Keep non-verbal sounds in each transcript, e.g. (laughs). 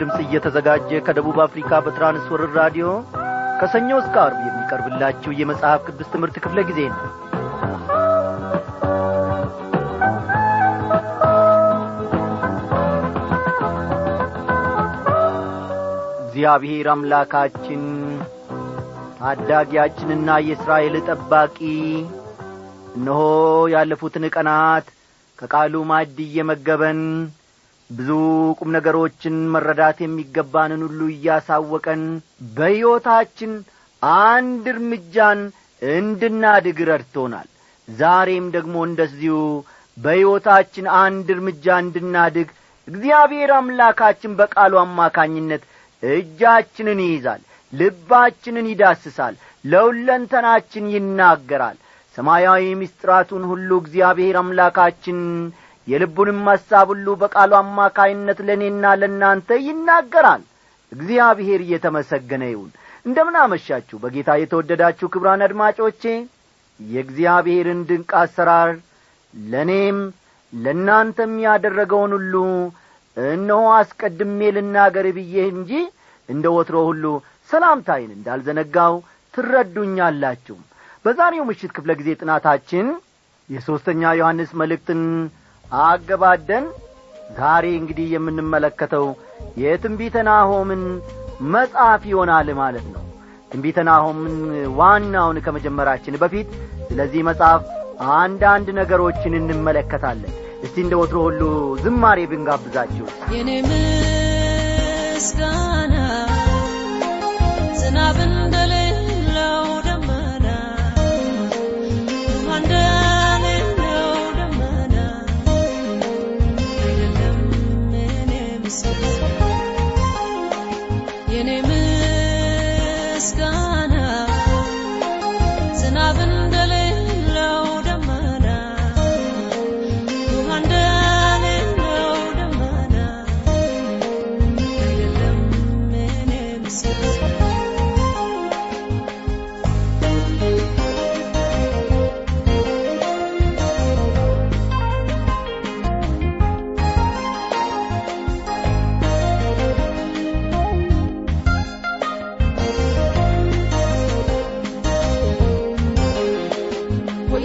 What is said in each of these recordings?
ድምፅ እየተዘጋጀ ከደቡብ አፍሪካ በትራንስወርር ራዲዮ ከሰኞ እስከ አርብ የሚቀርብላችሁ የመጽሐፍ ቅዱስ ትምህርት ክፍለ ጊዜ ነው። እግዚአብሔር አምላካችን ታዳጊያችንና የእስራኤል ጠባቂ እነሆ ያለፉትን ቀናት ከቃሉ ማድ እየመገበን ብዙ ቁም ነገሮችን መረዳት የሚገባንን ሁሉ እያሳወቀን በሕይወታችን አንድ እርምጃን እንድናድግ ረድቶናል። ዛሬም ደግሞ እንደዚሁ በሕይወታችን አንድ እርምጃ እንድናድግ እግዚአብሔር አምላካችን በቃሉ አማካኝነት እጃችንን ይይዛል ልባችንን ይዳስሳል ለሁለንተናችን ይናገራል። ሰማያዊ ምስጢራቱን ሁሉ እግዚአብሔር አምላካችን የልቡንም ሐሳብ ሁሉ በቃሉ አማካይነት ለእኔና ለእናንተ ይናገራል። እግዚአብሔር እየተመሰገነ ይሁን። እንደምን አመሻችሁ። በጌታ የተወደዳችሁ ክብራን አድማጮቼ የእግዚአብሔርን ድንቅ አሰራር ለእኔም ለእናንተም ያደረገውን ሁሉ እነሆ አስቀድሜ ልናገር ብዬ እንጂ እንደ ወትሮ ሁሉ ሰላምታይን እንዳልዘነጋው ትረዱኛላችሁ። በዛሬው ምሽት ክፍለ ጊዜ ጥናታችን የሦስተኛ ዮሐንስ መልእክትን አገባደን? ዛሬ እንግዲህ የምንመለከተው የትንቢተ ናሆምን መጽሐፍ ይሆናል ማለት ነው። ትንቢተ ናሆምን ዋናውን ከመጀመራችን በፊት ስለዚህ መጽሐፍ አንዳንድ ነገሮችን እንመለከታለን። እስቲ እንደ ወትሮ ሁሉ ዝማሬ ብንጋብዛችሁ። የኔ ምስጋና ዝናብ እንደሌለው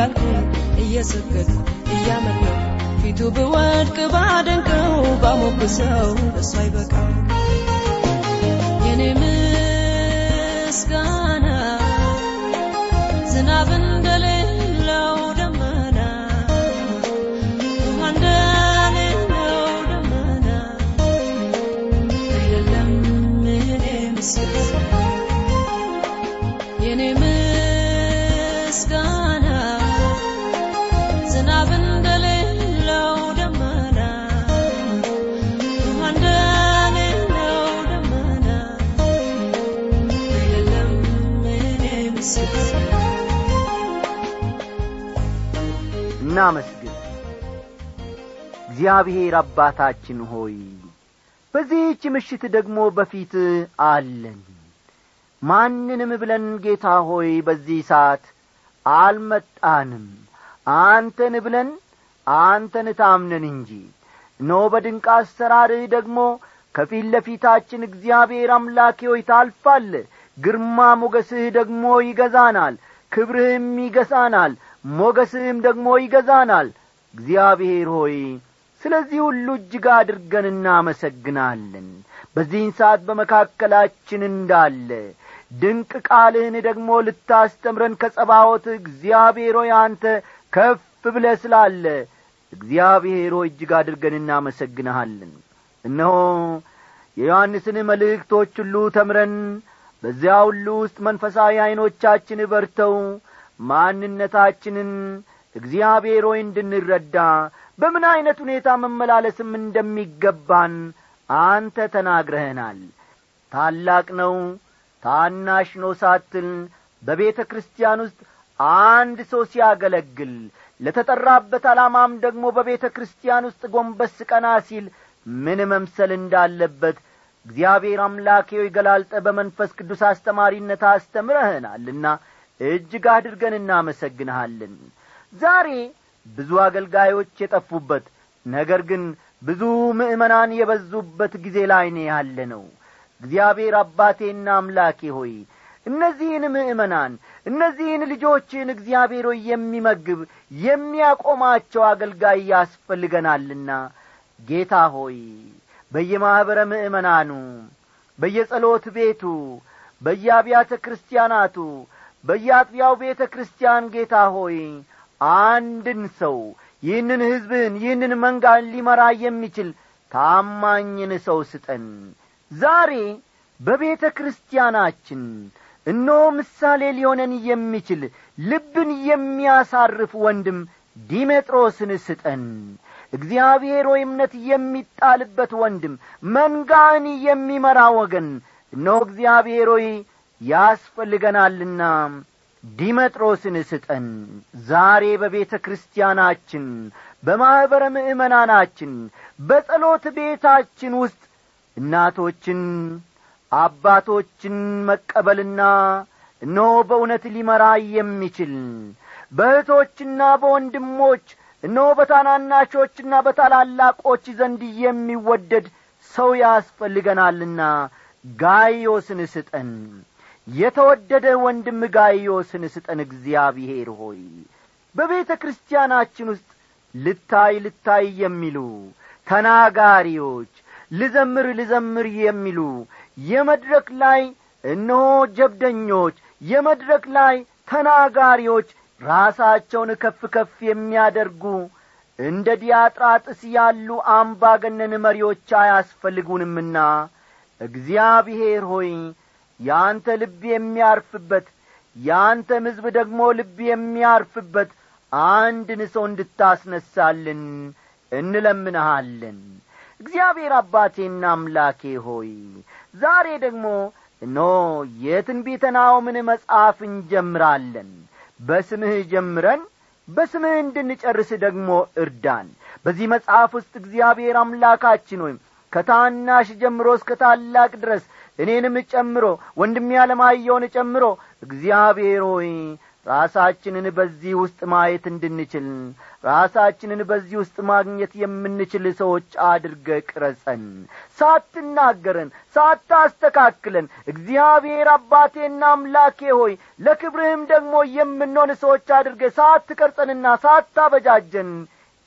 እያልኩኝ እየሰገድኩ እያመለኩ ፊቱ ብወድቅ ባደንቀው ባሞግሰው እሱ አይበቃም። የኔ እግዚአብሔር አባታችን ሆይ በዚህች ምሽት ደግሞ በፊት አለን። ማንንም ብለን ጌታ ሆይ በዚህ ሰዓት አልመጣንም። አንተን ብለን አንተን ታምነን እንጂ። እነሆ በድንቅ አሰራርህ ደግሞ ከፊት ለፊታችን እግዚአብሔር አምላኬ ሆይ ታልፋለ ግርማ ሞገስህ ደግሞ ይገዛናል ክብርህም ይገዛናል ሞገስህም ደግሞ ይገዛናል። እግዚአብሔር ሆይ ስለዚህ ሁሉ እጅግ አድርገን እናመሰግናለን። በዚህን ሰዓት በመካከላችን እንዳለ ድንቅ ቃልህን ደግሞ ልታስተምረን ከጸባዖት እግዚአብሔር አንተ ከፍ ብለ ስላለ እግዚአብሔር ሆይ እጅግ አድርገን እናመሰግንሃለን። እነሆ የዮሐንስን መልእክቶች ሁሉ ተምረን በዚያ ሁሉ ውስጥ መንፈሳዊ ዐይኖቻችን በርተው ማንነታችንን እግዚአብሔር ሆይ እንድንረዳ በምን ዐይነት ሁኔታ መመላለስም እንደሚገባን አንተ ተናግረህናል። ታላቅ ነው ታናሽ ነው ሳትል በቤተ ክርስቲያን ውስጥ አንድ ሰው ሲያገለግል ለተጠራበት ዓላማም ደግሞ በቤተ ክርስቲያን ውስጥ ጐንበስ ቀና ሲል ምን መምሰል እንዳለበት እግዚአብሔር አምላኬው ገላልጠ በመንፈስ ቅዱስ አስተማሪነት አስተምረህናልና እጅግ አድርገን እናመሰግንሃለን። ዛሬ ብዙ አገልጋዮች የጠፉበት ነገር ግን ብዙ ምእመናን የበዙበት ጊዜ ላይ ኔ ያለ ነው እግዚአብሔር አባቴና አምላኬ ሆይ እነዚህን ምእመናን እነዚህን ልጆችን እግዚአብሔር የሚመግብ የሚያቆማቸው አገልጋይ ያስፈልገናልና ጌታ ሆይ በየማኅበረ ምእመናኑ በየጸሎት ቤቱ በየአብያተ ክርስቲያናቱ በየአጥቢያው ቤተ ክርስቲያን ጌታ ሆይ አንድን ሰው ይህንን ሕዝብህን ይህንን መንጋን ሊመራ የሚችል ታማኝን ሰው ስጠን። ዛሬ በቤተ ክርስቲያናችን እነሆ ምሳሌ ሊሆነን የሚችል ልብን የሚያሳርፍ ወንድም ዲሜጥሮስን ስጠን። እግዚአብሔር ሆይ እምነት የሚጣልበት ወንድም መንጋን የሚመራ ወገን እነሆ እግዚአብሔር ሆይ ያስፈልገናልና ዲሜጥሮስን ስጠን። ዛሬ በቤተ ክርስቲያናችን በማኅበረ ምእመናናችን በጸሎት ቤታችን ውስጥ እናቶችን አባቶችን መቀበልና እነሆ በእውነት ሊመራ የሚችል በእህቶችና በወንድሞች እነሆ በታናናሾችና በታላላቆች ዘንድ የሚወደድ ሰው ያስፈልገናልና ጋይዮስን ስጠን የተወደደ ወንድም ጋይዮስን ስጠን እግዚአብሔር ሆይ። በቤተ ክርስቲያናችን ውስጥ ልታይ ልታይ የሚሉ ተናጋሪዎች ልዘምር ልዘምር የሚሉ የመድረክ ላይ እነሆ ጀብደኞች የመድረክ ላይ ተናጋሪዎች ራሳቸውን ከፍ ከፍ የሚያደርጉ እንደ ዲያጥራጥስ ያሉ አምባገነን መሪዎች አያስፈልጉንምና። እግዚአብሔር ሆይ ያንተ ልብ የሚያርፍበት ያንተም ሕዝብ ደግሞ ልብ የሚያርፍበት አንድን ሰው እንድታስነሳልን እንለምንሃለን። እግዚአብሔር አባቴና አምላኬ ሆይ ዛሬ ደግሞ እነሆ የትንቢተ ናሆምን መጽሐፍ እንጀምራለን። በስምህ ጀምረን በስምህ እንድንጨርስ ደግሞ እርዳን። በዚህ መጽሐፍ ውስጥ እግዚአብሔር አምላካችን ወይም ከታናሽ ጀምሮ እስከ ታላቅ ድረስ እኔንም ጨምሮ ወንድሜ ያለማየውን ጨምሮ እግዚአብሔር ሆይ ራሳችንን በዚህ ውስጥ ማየት እንድንችል ራሳችንን በዚህ ውስጥ ማግኘት የምንችል ሰዎች አድርገ ቅረጸን። ሳትናገረን ሳታስተካክለን እግዚአብሔር አባቴና አምላኬ ሆይ ለክብርህም ደግሞ የምንሆን ሰዎች አድርገ ሳትቀርጸንና ሳታበጃጀን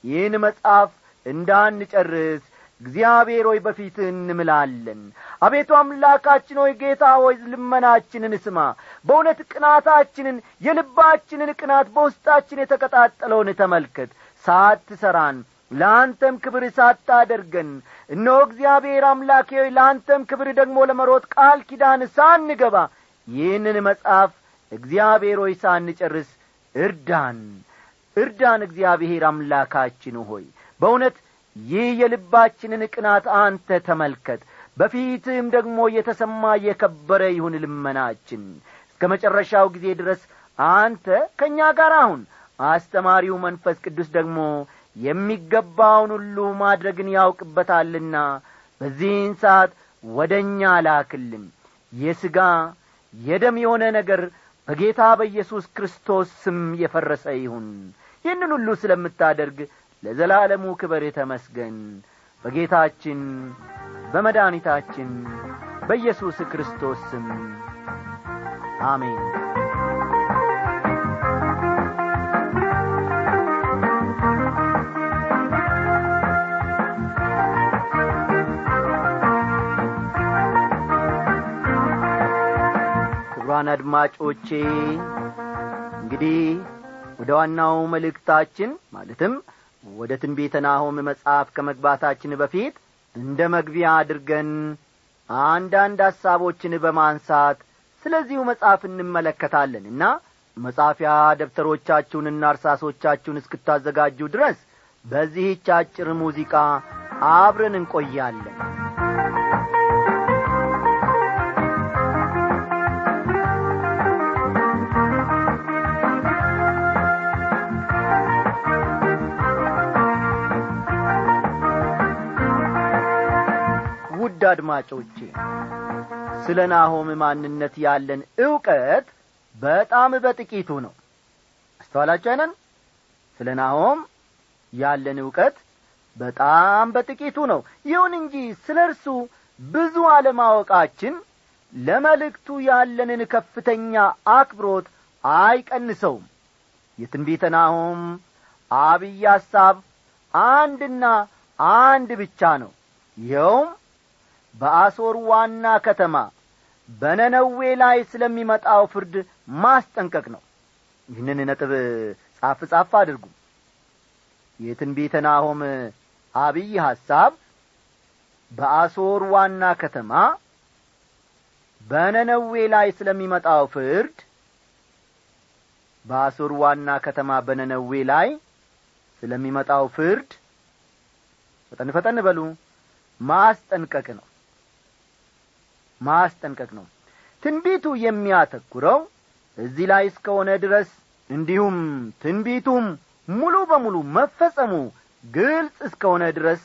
ይህን መጽሐፍ እንዳንጨርስ እግዚአብሔር ሆይ በፊትህ እንምላለን። አቤቱ አምላካችን ሆይ ጌታ ሆይ ልመናችንን ስማ። በእውነት ቅናታችንን የልባችንን ቅናት በውስጣችን የተቀጣጠለውን ተመልከት። ሳትሰራን ለአንተም ክብር ሳታደርገን እነሆ እግዚአብሔር አምላኬ ሆይ ለአንተም ክብር ደግሞ ለመሮጥ ቃል ኪዳን ሳንገባ ይህንን መጽሐፍ እግዚአብሔር ሆይ ሳንጨርስ እርዳን። እርዳን እግዚአብሔር አምላካችን ሆይ። በእውነት ይህ የልባችንን ቅናት አንተ ተመልከት። በፊትህም ደግሞ የተሰማ የከበረ ይሁን ልመናችን። እስከ መጨረሻው ጊዜ ድረስ አንተ ከእኛ ጋር አሁን። አስተማሪው መንፈስ ቅዱስ ደግሞ የሚገባውን ሁሉ ማድረግን ያውቅበታልና በዚህን ሰዓት ወደ እኛ ላክልን። የሥጋ የደም የሆነ ነገር በጌታ በኢየሱስ ክርስቶስ ስም የፈረሰ ይሁን። ይህንን ሁሉ ስለምታደርግ ለዘላለሙ ክበር ተመስገን። በጌታችን በመድኃኒታችን በኢየሱስ ክርስቶስ ስም አሜን። ክቡራን አድማጮቼ እንግዲህ ወደ ዋናው መልእክታችን ማለትም ወደ ትንቢተ ናሆም መጽሐፍ ከመግባታችን በፊት እንደ መግቢያ አድርገን አንዳንድ ሐሳቦችን በማንሳት ስለዚሁ መጽሐፍ እንመለከታለን እና መጻፊያ ደብተሮቻችሁንና እርሳሶቻችሁን እስክታዘጋጁ ድረስ በዚህች አጭር ሙዚቃ አብረን እንቆያለን ውድ አድማጮቼ ስለ ናሆም ማንነት ያለን ዕውቀት በጣም በጥቂቱ ነው። አስተዋላችሁ አይነን ስለ ናሆም ያለን ዕውቀት በጣም በጥቂቱ ነው። ይሁን እንጂ ስለ እርሱ ብዙ አለማወቃችን ለመልእክቱ ያለንን ከፍተኛ አክብሮት አይቀንሰውም። የትንቢተ ናሆም አብይ ሐሳብ አንድና አንድ ብቻ ነው። ይኸውም በአሶር ዋና ከተማ በነነዌ ላይ ስለሚመጣው ፍርድ ማስጠንቀቅ ነው። ይህንን ነጥብ ጻፍ ጻፍ አድርጉ። የትንቢተ ናሆም አብይ ሐሳብ በአሶር ዋና ከተማ በነነዌ ላይ ስለሚመጣው ፍርድ በአሶር ዋና ከተማ በነነዌ ላይ ስለሚመጣው ፍርድ ፈጠን ፈጠን በሉ ማስጠንቀቅ ነው ማስጠንቀቅ ነው። ትንቢቱ የሚያተኩረው እዚህ ላይ እስከሆነ ድረስ እንዲሁም ትንቢቱም ሙሉ በሙሉ መፈጸሙ ግልጽ እስከሆነ ድረስ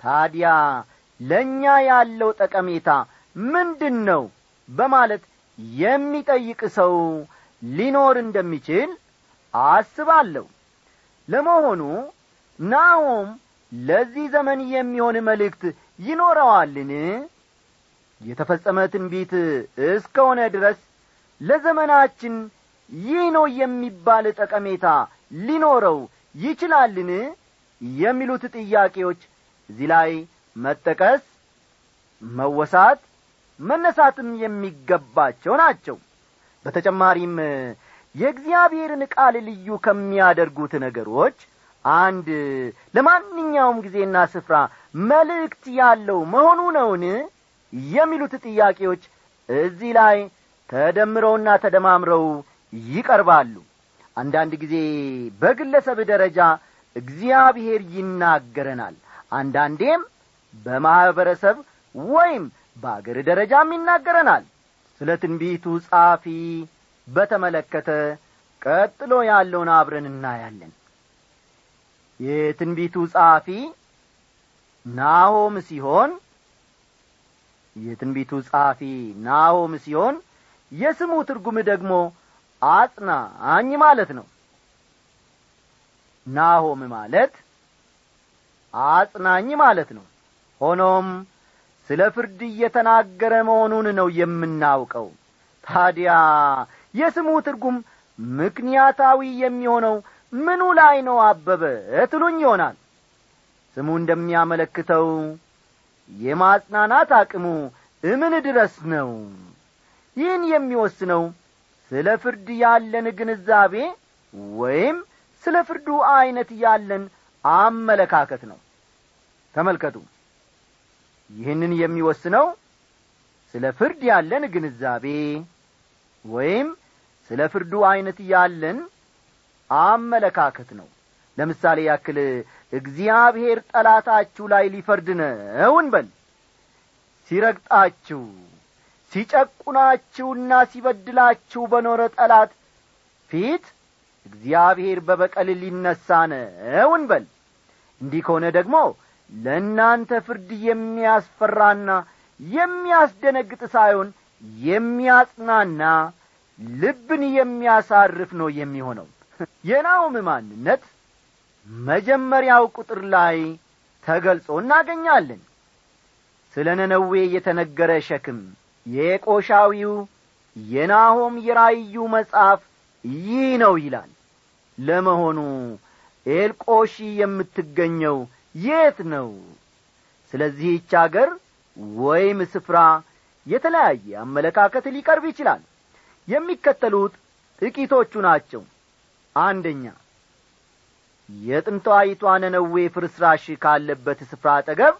ታዲያ ለእኛ ያለው ጠቀሜታ ምንድን ነው በማለት የሚጠይቅ ሰው ሊኖር እንደሚችል አስባለሁ። ለመሆኑ ናሆም ለዚህ ዘመን የሚሆን መልእክት ይኖረዋልን የተፈጸመ ትንቢት እስከሆነ ድረስ ለዘመናችን ይህ ነው የሚባል ጠቀሜታ ሊኖረው ይችላልን? የሚሉት ጥያቄዎች እዚህ ላይ መጠቀስ መወሳት መነሳትም የሚገባቸው ናቸው። በተጨማሪም የእግዚአብሔርን ቃል ልዩ ከሚያደርጉት ነገሮች አንድ ለማንኛውም ጊዜና ስፍራ መልእክት ያለው መሆኑ ነውን የሚሉት ጥያቄዎች እዚህ ላይ ተደምረውና ተደማምረው ይቀርባሉ። አንዳንድ ጊዜ በግለሰብ ደረጃ እግዚአብሔር ይናገረናል። አንዳንዴም በማኅበረሰብ ወይም በአገር ደረጃም ይናገረናል። ስለ ትንቢቱ ጻፊ በተመለከተ ቀጥሎ ያለውን አብረን እናያለን። የትንቢቱ ጻፊ ናሆም ሲሆን የትንቢቱ ጻፊ ናሆም ሲሆን የስሙ ትርጉም ደግሞ አጽናኝ ማለት ነው። ናሆም ማለት አጽናኝ ማለት ነው። ሆኖም ስለ ፍርድ እየተናገረ መሆኑን ነው የምናውቀው። ታዲያ የስሙ ትርጉም ምክንያታዊ የሚሆነው ምኑ ላይ ነው? አበበ ትሉኝ ይሆናል። ስሙ እንደሚያመለክተው የማጽናናት አቅሙ እምን ድረስ ነው? ይህን የሚወስነው ስለ ፍርድ ያለን ግንዛቤ ወይም ስለ ፍርዱ ዐይነት ያለን አመለካከት ነው። ተመልከቱ። ይህንን የሚወስነው ስለ ፍርድ ያለን ግንዛቤ ወይም ስለ ፍርዱ ዐይነት ያለን አመለካከት ነው ለምሳሌ ያክል እግዚአብሔር ጠላታችሁ ላይ ሊፈርድ ነው እንበል። ሲረግጣችሁ ሲጨቁናችሁና ሲበድላችሁ በኖረ ጠላት ፊት እግዚአብሔር በበቀል ሊነሣ ነው እንበል። እንዲህ ከሆነ ደግሞ ለእናንተ ፍርድ የሚያስፈራና የሚያስደነግጥ ሳይሆን የሚያጽናና ልብን የሚያሳርፍ ነው የሚሆነው። (laughs) የናውም ማንነት መጀመሪያው ቁጥር ላይ ተገልጾ እናገኛለን። ስለ ነነዌ የተነገረ ሸክም የቆሻዊው የናሆም የራእዩ መጽሐፍ ይህ ነው ይላል። ለመሆኑ ኤልቆሺ የምትገኘው የት ነው? ስለዚህች አገር ወይም ስፍራ የተለያየ አመለካከት ሊቀርብ ይችላል። የሚከተሉት ጥቂቶቹ ናቸው። አንደኛ የጥንታዊቷ ነነዌ ፍርስራሽ ካለበት ስፍራ አጠገብ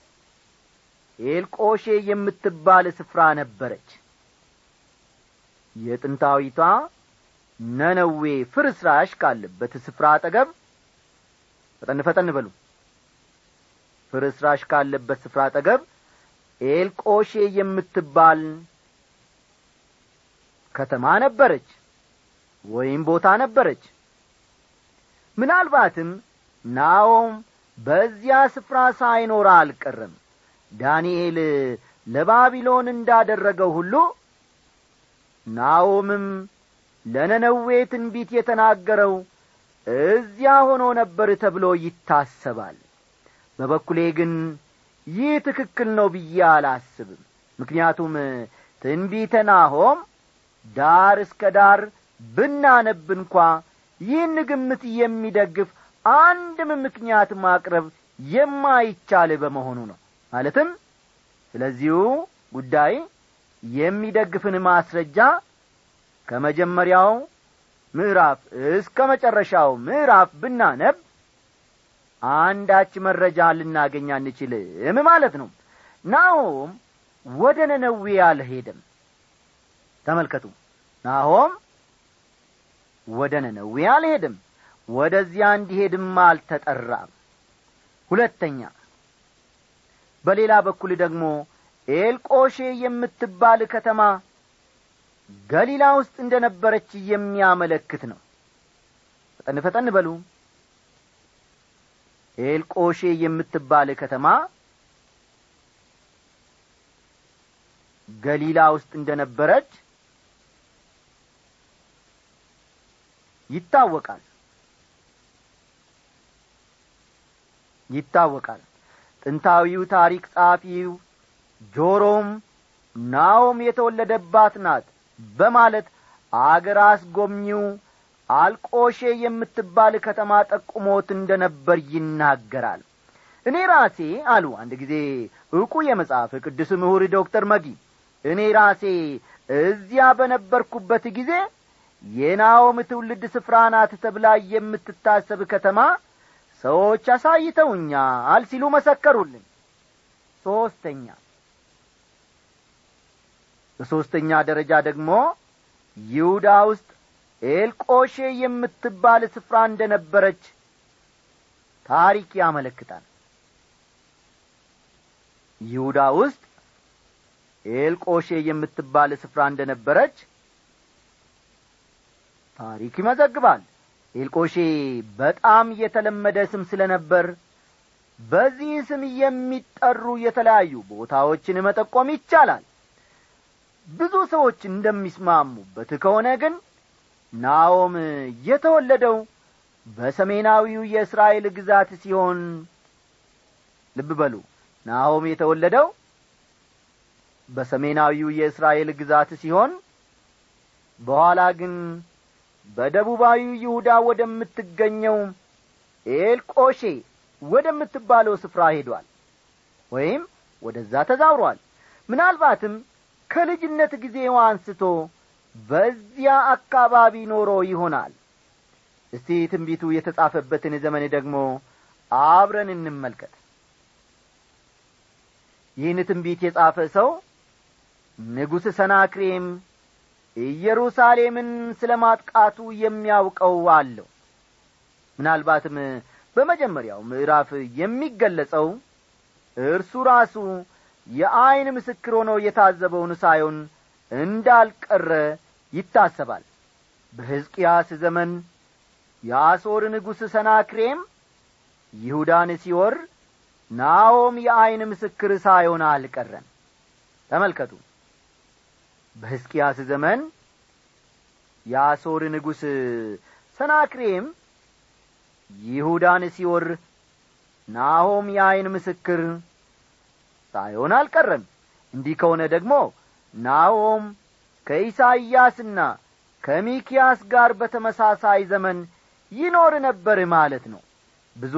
ኤልቆሼ የምትባል ስፍራ ነበረች። የጥንታዊቷ ነነዌ ፍርስራሽ ካለበት ስፍራ አጠገብ ፈጠን ፈጠን በሉ። ፍርስራሽ ካለበት ስፍራ አጠገብ ኤልቆሼ የምትባል ከተማ ነበረች ወይም ቦታ ነበረች ምናልባትም ናኦም በዚያ ስፍራ ሳይኖር አልቀረም ዳንኤል ለባቢሎን እንዳደረገው ሁሉ ናኦምም ለነነዌ ትንቢት የተናገረው እዚያ ሆኖ ነበር ተብሎ ይታሰባል። በበኩሌ ግን ይህ ትክክል ነው ብዬ አላስብም። ምክንያቱም ትንቢተ ናሆም ዳር እስከ ዳር ብናነብ እንኳ ይህን ግምት የሚደግፍ አንድም ምክንያት ማቅረብ የማይቻል በመሆኑ ነው። ማለትም ስለዚሁ ጉዳይ የሚደግፍን ማስረጃ ከመጀመሪያው ምዕራፍ እስከ መጨረሻው ምዕራፍ ብናነብ አንዳች መረጃ ልናገኝ አንችልም ማለት ነው። ናሆም ወደ ነነዌ አልሄደም። ተመልከቱ። ናሆም ወደ ነነዌ አልሄድም ወደዚያ እንዲሄድም አልተጠራም። ሁለተኛ በሌላ በኩል ደግሞ ኤልቆሼ የምትባል ከተማ ገሊላ ውስጥ እንደ ነበረች የሚያመለክት ነው። ፈጠን ፈጠን በሉ። ኤልቆሼ የምትባል ከተማ ገሊላ ውስጥ እንደ ነበረች ይታወቃል። ይታወቃል። ጥንታዊው ታሪክ ጸሐፊው ጆሮም ናኦም የተወለደባት ናት በማለት አገር አስጎብኚው አልቆሼ የምትባል ከተማ ጠቁሞት እንደ ነበር ይናገራል። እኔ ራሴ አሉ አንድ ጊዜ ዕውቁ የመጽሐፍ ቅዱስ ምሁር ዶክተር መጊ እኔ ራሴ እዚያ በነበርኩበት ጊዜ የናኦም ትውልድ ስፍራ ናት ተብላ የምትታሰብ ከተማ ሰዎች አሳይተውኛል ሲሉ መሰከሩልን። ሦስተኛ በሦስተኛ ደረጃ ደግሞ ይሁዳ ውስጥ ኤልቆሼ የምትባል ስፍራ እንደ ነበረች ታሪክ ያመለክታል። ይሁዳ ውስጥ ኤልቆሼ የምትባል ስፍራ እንደ ነበረች ታሪክ ይመዘግባል። ኤልቆሼ በጣም የተለመደ ስም ስለ ነበር በዚህ ስም የሚጠሩ የተለያዩ ቦታዎችን መጠቆም ይቻላል። ብዙ ሰዎች እንደሚስማሙበት ከሆነ ግን ናኦም የተወለደው በሰሜናዊው የእስራኤል ግዛት ሲሆን ልብ በሉ ናኦም የተወለደው በሰሜናዊው የእስራኤል ግዛት ሲሆን በኋላ ግን በደቡባዊው ይሁዳ ወደምትገኘው ኤልቆሼ ወደምትባለው ስፍራ ሄዷል ወይም ወደዛ ተዛውሯል። ምናልባትም ከልጅነት ጊዜው አንስቶ በዚያ አካባቢ ኖሮ ይሆናል። እስቲ ትንቢቱ የተጻፈበትን ዘመን ደግሞ አብረን እንመልከት። ይህን ትንቢት የጻፈ ሰው ንጉሥ ሰናክሬም ኢየሩሳሌምን ስለ ማጥቃቱ የሚያውቀው አለው። ምናልባትም በመጀመሪያው ምዕራፍ የሚገለጸው እርሱ ራሱ የዐይን ምስክር ሆኖ የታዘበውን ሳይሆን እንዳልቀረ ይታሰባል። በሕዝቅያስ ዘመን የአሦር ንጉሥ ሰናክሬም ይሁዳን ሲወር ናሆም የዐይን ምስክር ሳይሆን አልቀረም። ተመልከቱ በሕዝቅያስ ዘመን የአሦር ንጉሥ ሰናክሬም ይሁዳን ሲወር ናሆም የዐይን ምስክር ሳይሆን አልቀረም። እንዲህ ከሆነ ደግሞ ናሆም ከኢሳይያስና ከሚኪያስ ጋር በተመሳሳይ ዘመን ይኖር ነበር ማለት ነው። ብዙ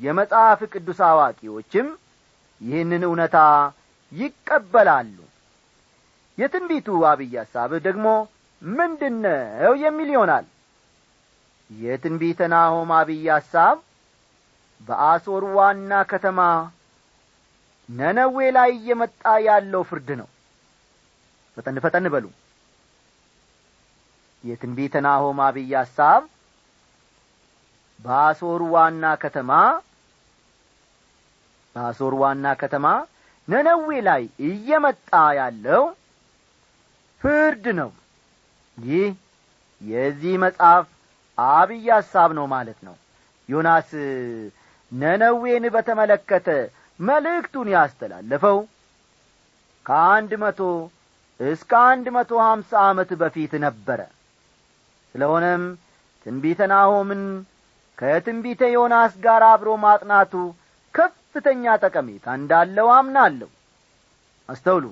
የመጽሐፍ ቅዱስ አዋቂዎችም ይህንን እውነታ ይቀበላሉ የትንቢቱ አብይ ሐሳብ ደግሞ ምንድነው የሚል ይሆናል። የትንቢተ ናሆም አብይ ሐሳብ በአሦር ዋና ከተማ ነነዌ ላይ እየመጣ ያለው ፍርድ ነው። ፈጠን ፈጠን በሉ። የትንቢተ ናሆም አብይ ሐሳብ በአሦር ዋና ከተማ በአሦር ዋና ከተማ ነነዌ ላይ እየመጣ ያለው ፍርድ ነው። ይህ የዚህ መጽሐፍ አብይ ሐሳብ ነው ማለት ነው። ዮናስ ነነዌን በተመለከተ መልእክቱን ያስተላለፈው ከአንድ መቶ እስከ አንድ መቶ ሀምሳ ዓመት በፊት ነበረ። ስለሆነም ትንቢተ ናሆምን ከትንቢተ ዮናስ ጋር አብሮ ማጥናቱ ከፍተኛ ጠቀሜታ እንዳለው አምናለሁ። አስተውሉ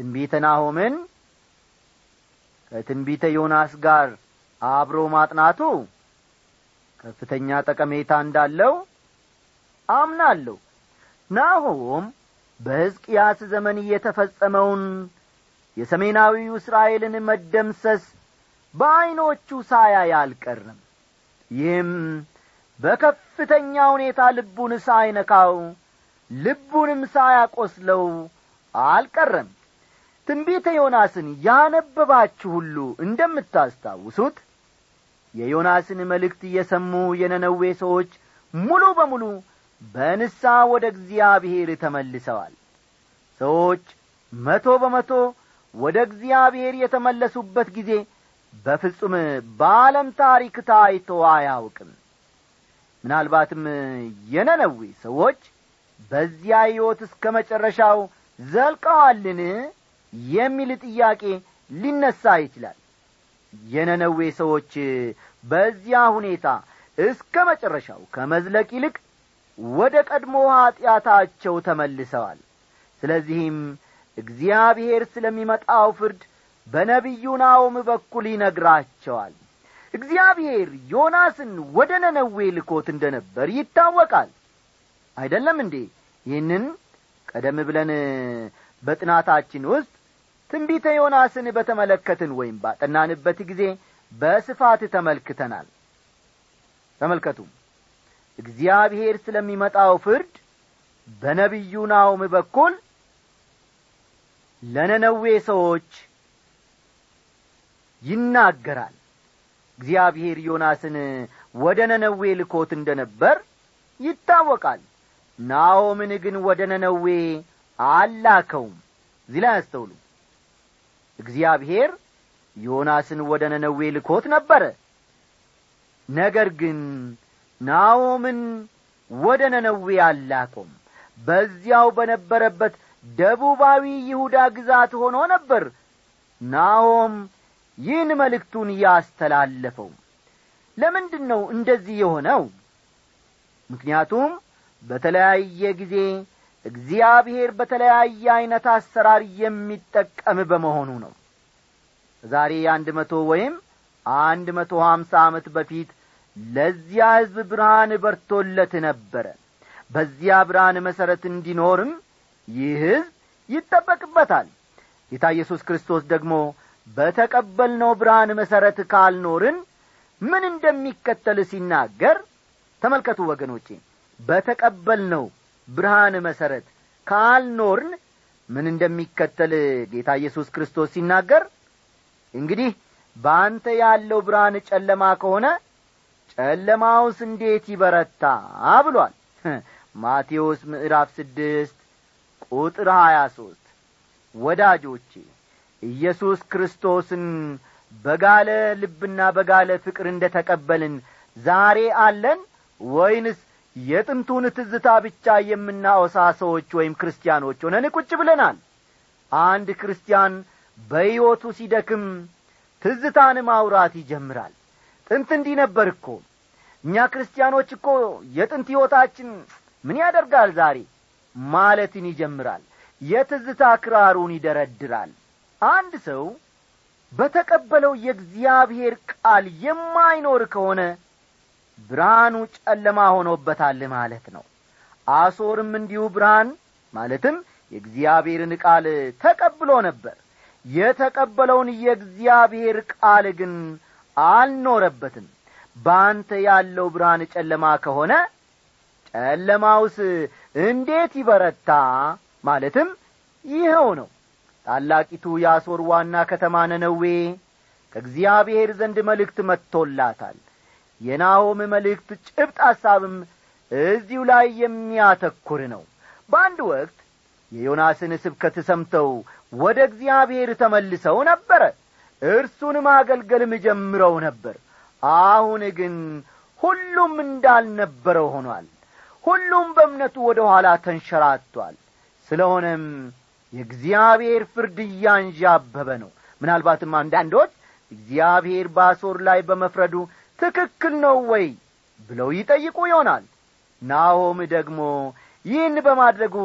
ትንቢተ ናሆምን ከትንቢተ ዮናስ ጋር አብሮ ማጥናቱ ከፍተኛ ጠቀሜታ እንዳለው አምናለሁ። ናሆም በሕዝቅያስ ዘመን የተፈጸመውን የሰሜናዊው እስራኤልን መደምሰስ በዐይኖቹ ሳያይ አልቀርም። ይህም በከፍተኛ ሁኔታ ልቡን ሳይነካው ልቡንም ሳያቈስለው አልቀረም ትንቢተ ዮናስን ያነበባችሁ ሁሉ እንደምታስታውሱት የዮናስን መልእክት የሰሙ የነነዌ ሰዎች ሙሉ በሙሉ በንሳ ወደ እግዚአብሔር ተመልሰዋል። ሰዎች መቶ በመቶ ወደ እግዚአብሔር የተመለሱበት ጊዜ በፍጹም በዓለም ታሪክ ታይቶ አያውቅም። ምናልባትም የነነዌ ሰዎች በዚያ ሕይወት እስከ መጨረሻው ዘልቀዋልን የሚል ጥያቄ ሊነሣ ይችላል። የነነዌ ሰዎች በዚያ ሁኔታ እስከ መጨረሻው ከመዝለቅ ይልቅ ወደ ቀድሞ ኀጢአታቸው ተመልሰዋል። ስለዚህም እግዚአብሔር ስለሚመጣው ፍርድ በነቢዩ ናውም በኩል ይነግራቸዋል። እግዚአብሔር ዮናስን ወደ ነነዌ ልኮት እንደ ነበር ይታወቃል። አይደለም እንዴ? ይህንን ቀደም ብለን በጥናታችን ውስጥ ትንቢተ ዮናስን በተመለከትን ወይም ባጠናንበት ጊዜ በስፋት ተመልክተናል። ተመልከቱ። እግዚአብሔር ስለሚመጣው ፍርድ በነቢዩ ናውም በኩል ለነነዌ ሰዎች ይናገራል። እግዚአብሔር ዮናስን ወደ ነነዌ ልኮት እንደ ነበር ይታወቃል። ናኦምን ግን ወደ ነነዌ አላከውም። እዚህ ላይ አስተውሉ እግዚአብሔር ዮናስን ወደ ነነዌ ልኮት ነበረ። ነገር ግን ናኦምን ወደ ነነዌ አላከውም። በዚያው በነበረበት ደቡባዊ ይሁዳ ግዛት ሆኖ ነበር ናሆም ይህን መልእክቱን ያስተላለፈው። ለምንድን ነው እንደዚህ የሆነው? ምክንያቱም በተለያየ ጊዜ እግዚአብሔር በተለያየ ዐይነት አሰራር የሚጠቀም በመሆኑ ነው። ዛሬ አንድ መቶ ወይም አንድ መቶ ሀምሳ ዓመት በፊት ለዚያ ሕዝብ ብርሃን በርቶለት ነበረ። በዚያ ብርሃን መሠረት እንዲኖርም ይህ ሕዝብ ይጠበቅበታል። ጌታ ኢየሱስ ክርስቶስ ደግሞ በተቀበልነው ብርሃን መሠረት ካልኖርን ምን እንደሚከተል ሲናገር ተመልከቱ ወገኖቼ በተቀበልነው ብርሃን መሠረት ካልኖርን ምን እንደሚከተል ጌታ ኢየሱስ ክርስቶስ ሲናገር? እንግዲህ በአንተ ያለው ብርሃን ጨለማ ከሆነ ጨለማውስ እንዴት ይበረታ ብሏል? (laughs) ማቴዎስ ምዕራፍ ስድስት ቁጥር ሀያ ሦስት ወዳጆቼ ኢየሱስ ክርስቶስን በጋለ ልብና በጋለ ፍቅር እንደ ተቀበልን ዛሬ አለን ወይንስ የጥንቱን ትዝታ ብቻ የምናወሳ ሰዎች ወይም ክርስቲያኖች ሆነን ቁጭ ብለናል። አንድ ክርስቲያን በሕይወቱ ሲደክም ትዝታን ማውራት ይጀምራል። ጥንት እንዲህ ነበር እኮ። እኛ ክርስቲያኖች እኮ የጥንት ሕይወታችን ምን ያደርጋል ዛሬ? ማለትን ይጀምራል። የትዝታ ክራሩን ይደረድራል። አንድ ሰው በተቀበለው የእግዚአብሔር ቃል የማይኖር ከሆነ ብርሃኑ ጨለማ ሆኖበታል ማለት ነው። አሶርም እንዲሁ ብርሃን ማለትም የእግዚአብሔርን ቃል ተቀብሎ ነበር። የተቀበለውን የእግዚአብሔር ቃል ግን አልኖረበትም። በአንተ ያለው ብርሃን ጨለማ ከሆነ ጨለማውስ እንዴት ይበረታ? ማለትም ይኸው ነው። ታላቂቱ የአሦር ዋና ከተማ ነነዌ ከእግዚአብሔር ዘንድ መልእክት መጥቶላታል የናሆም መልእክት ጭብጥ ሐሳብም እዚሁ ላይ የሚያተኩር ነው። በአንድ ወቅት የዮናስን ስብከት ሰምተው ወደ እግዚአብሔር ተመልሰው ነበረ እርሱን ማገልገልም ጀምረው ነበር። አሁን ግን ሁሉም እንዳልነበረው ሆኗል። ሁሉም በእምነቱ ወደ ኋላ ተንሸራቷል። ስለሆነም የእግዚአብሔር ፍርድ እያንዣበበ ነው። ምናልባትም አንዳንዶች እግዚአብሔር በአሶር ላይ በመፍረዱ ትክክል ነው ወይ ብለው ይጠይቁ ይሆናል። ናሆም ደግሞ ይህን በማድረጉ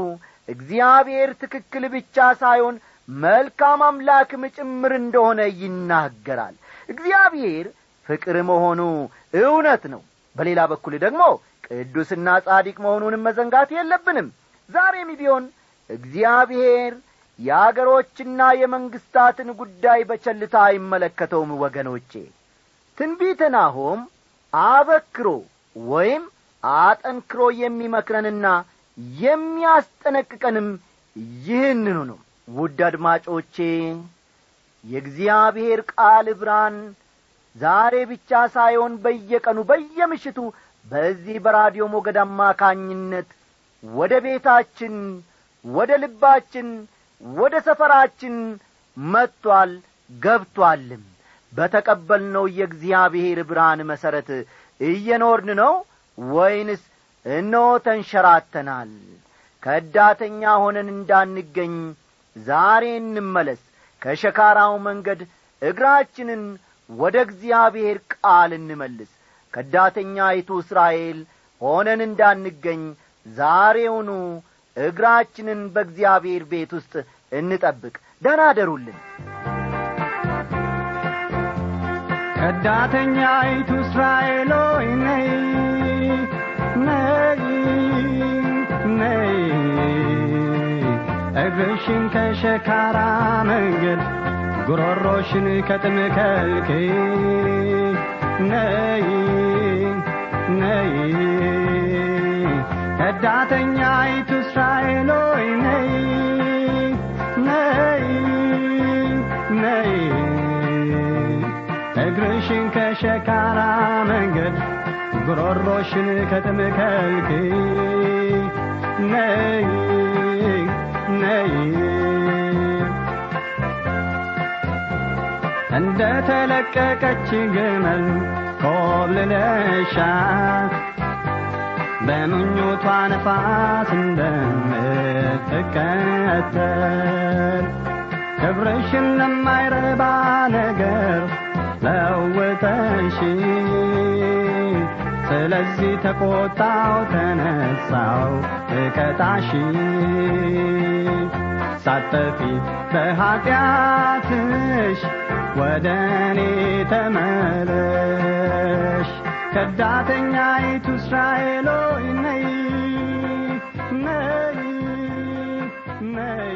እግዚአብሔር ትክክል ብቻ ሳይሆን መልካም አምላክም ጭምር እንደሆነ ይናገራል። እግዚአብሔር ፍቅር መሆኑ እውነት ነው። በሌላ በኩል ደግሞ ቅዱስና ጻዲቅ መሆኑንም መዘንጋት የለብንም። ዛሬም ቢሆን እግዚአብሔር የአገሮችና የመንግስታትን ጉዳይ በቸልታ አይመለከተውም ወገኖቼ ትንቢተ ናሆም አበክሮ ወይም አጠንክሮ የሚመክረንና የሚያስጠነቅቀንም ይህንኑ ነው። ውድ አድማጮቼ የእግዚአብሔር ቃል ብርሃን ዛሬ ብቻ ሳይሆን በየቀኑ በየምሽቱ በዚህ በራዲዮ ሞገድ አማካኝነት ወደ ቤታችን ወደ ልባችን ወደ ሰፈራችን መጥቶአል ገብቶአልም በተቀበልነው የእግዚአብሔር ብርሃን መሠረት እየኖርን ነው ወይንስ እነሆ ተንሸራተናል? ከዳተኛ ሆነን እንዳንገኝ ዛሬ እንመለስ። ከሸካራው መንገድ እግራችንን ወደ እግዚአብሔር ቃል እንመልስ። ከዳተኛይቱ እስራኤል ሆነን እንዳንገኝ ዛሬውኑ እግራችንን በእግዚአብሔር ቤት ውስጥ እንጠብቅ። ደህና ከዳተኛይቱ እስራኤል ሆይ ነይ ነይ ነይ። እግርሽን ከሸካራ መንገድ ጉሮሮሽን ከጥም ከልክይ ነይ ነይ። ከዳተኛይቱ እስራኤል ሆይ ነይ ነይ ነይ እግርሽን ከሸካራ መንገድ ጉሮሮሽን ከጥም ከልክይ ነይ ነይ። እንደ ተለቀቀች ግመል ኮብልለሻል በምኞቷ ነፋስ እንደምትከተል። ክብርሽን ለማይረባ ነገር ለውጠሽ ስለዚህ ተቆጣው ተነሳው እቀጣሽ። ሳጠፊ በኀጢአትሽ ወደ እኔ ተመለሽ። ከዳተኛይቱ እስራኤል ነይ ነይ ነይ